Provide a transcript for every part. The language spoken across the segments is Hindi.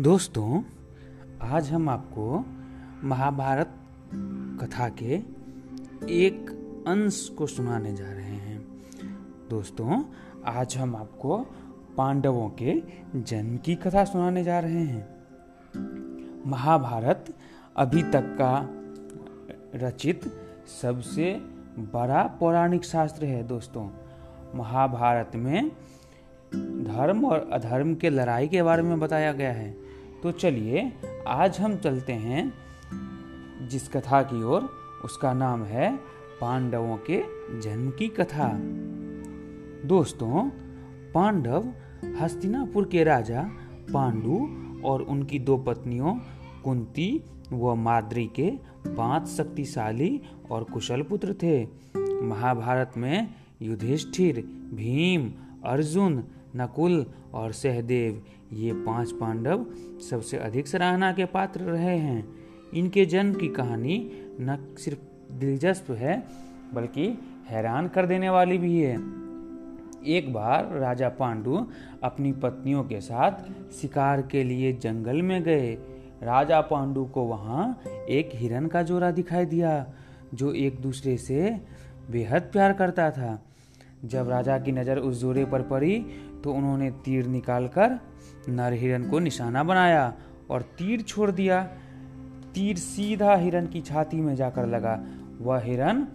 दोस्तों, आज हम आपको महाभारत कथा के एक अंश को सुनाने जा रहे हैं। दोस्तों, आज हम आपको पांडवों के जन्म की कथा सुनाने जा रहे हैं। महाभारत अभी तक का रचित सबसे बड़ा पौराणिक शास्त्र है दोस्तों। महाभारत में धर्म और अधर्म के लड़ाई के बारे में बताया गया है। तो चलिए, आज हम चलते हैं जिस कथा की ओर। उसका नाम है पांडवों के जन्म की कथा। दोस्तों, पांडव हस्तिनापुर के राजा पांडु और उनकी दो पत्नियों कुंती व माद्री के पाँच शक्तिशाली और कुशल पुत्र थे। महाभारत में युधिष्ठिर, भीम, अर्जुन, नकुल और सहदेव ये पाँच पांडव सबसे अधिक सराहना के पात्र रहे हैं। इनके जन्म की कहानी न सिर्फ़ दिलचस्प है, बल्कि हैरान कर देने वाली भी है। एक बार राजा पांडु अपनी पत्नियों के साथ शिकार के लिए जंगल में गए। राजा पांडु को वहाँ एक हिरन का जोड़ा दिखाई दिया, जो एक दूसरे से बेहद प्यार करता था। जब राजा की नज़र उस जोड़े पर पड़ी तो उन्होंने तीर निकालकर नर हिरन को निशाना बनाया और तीर छोड़ दिया। तीर सीधा हिरन की छाती में जाकर लगा। वह हिरन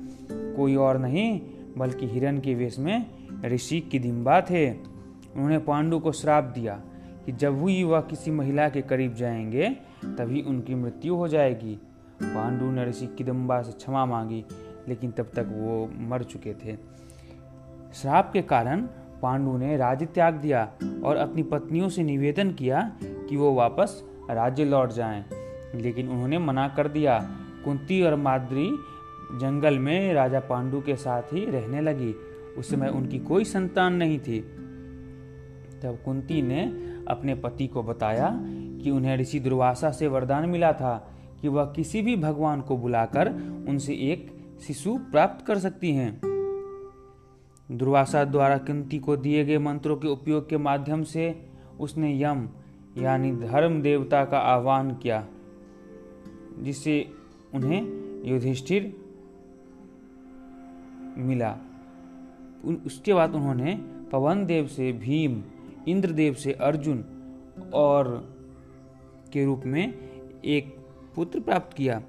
कोई और नहीं, बल्कि हिरन के वेश में ऋषि किदिम्बा थे। उन्होंने पांडु को श्राप दिया कि जब भी वह किसी महिला के करीब जाएँगे, तभी उनकी मृत्यु हो जाएगी। पांडु ने ऋषि किदम्बा से क्षमा मांगी, लेकिन तब तक वो मर चुके थे। श्राप के कारण पांडु ने राज्य त्याग दिया और अपनी पत्नियों से निवेदन किया कि वो वापस राज्य लौट जाएँ, लेकिन उन्होंने मना कर दिया। कुंती और माद्री जंगल में राजा पांडु के साथ ही रहने लगी। उस समय उनकी कोई संतान नहीं थी। तब कुंती ने अपने पति को बताया कि उन्हें ऋषि दुर्वासा से वरदान मिला था कि वह किसी भी भगवान को बुलाकर उनसे एक शिशु प्राप्त कर सकती हैं। दुर्वासा द्वारा कुंती को दिए गए मंत्रों के उपयोग के माध्यम से उसने यम, यानी धर्म देवता का आह्वान किया, जिससे उन्हें युधिष्ठिर मिला। उसके बाद उन्होंने पवन देव से भीम इंद्रदेव से अर्जुन और के रूप में एक पुत्र प्राप्त किया।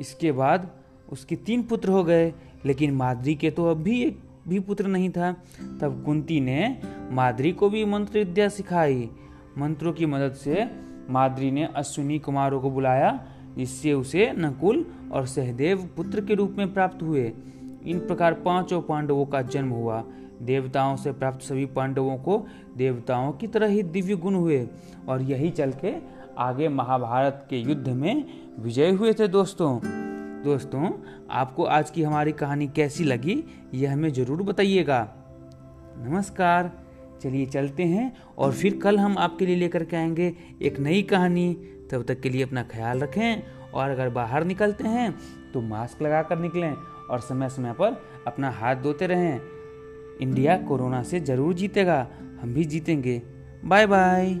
इसके बाद उसके तीन पुत्र हो गए, लेकिन माद्री के तो अब भी एक भी पुत्र नहीं था, तब कुंती ने माद्री को भी मंत्र विद्या सिखाई। मंत्रों की मदद से माद्री ने अश्विनी कुमारों को बुलाया, जिससे उसे नकुल और सहदेव पुत्र के रूप में प्राप्त हुए। इन प्रकार पाँचों पांडवों का जन्म हुआ। देवताओं से प्राप्त सभी पांडवों को देवताओं की तरह ही दिव्य गुण हुए और यही चल के आगे महाभारत के युद्ध में विजय हुए थे दोस्तों। दोस्तों, आपको आज की हमारी कहानी कैसी लगी, यह हमें ज़रूर बताइएगा। नमस्कार, चलिए चलते हैं और फिर कल हम आपके लिए लेकर के आएँगे एक नई कहानी। तब तक के लिए अपना ख्याल रखें और अगर बाहर निकलते हैं तो मास्क लगा कर निकलें और समय समय पर अपना हाथ धोते रहें। इंडिया कोरोना से ज़रूर जीतेगा, हम भी जीतेंगे। Bye bye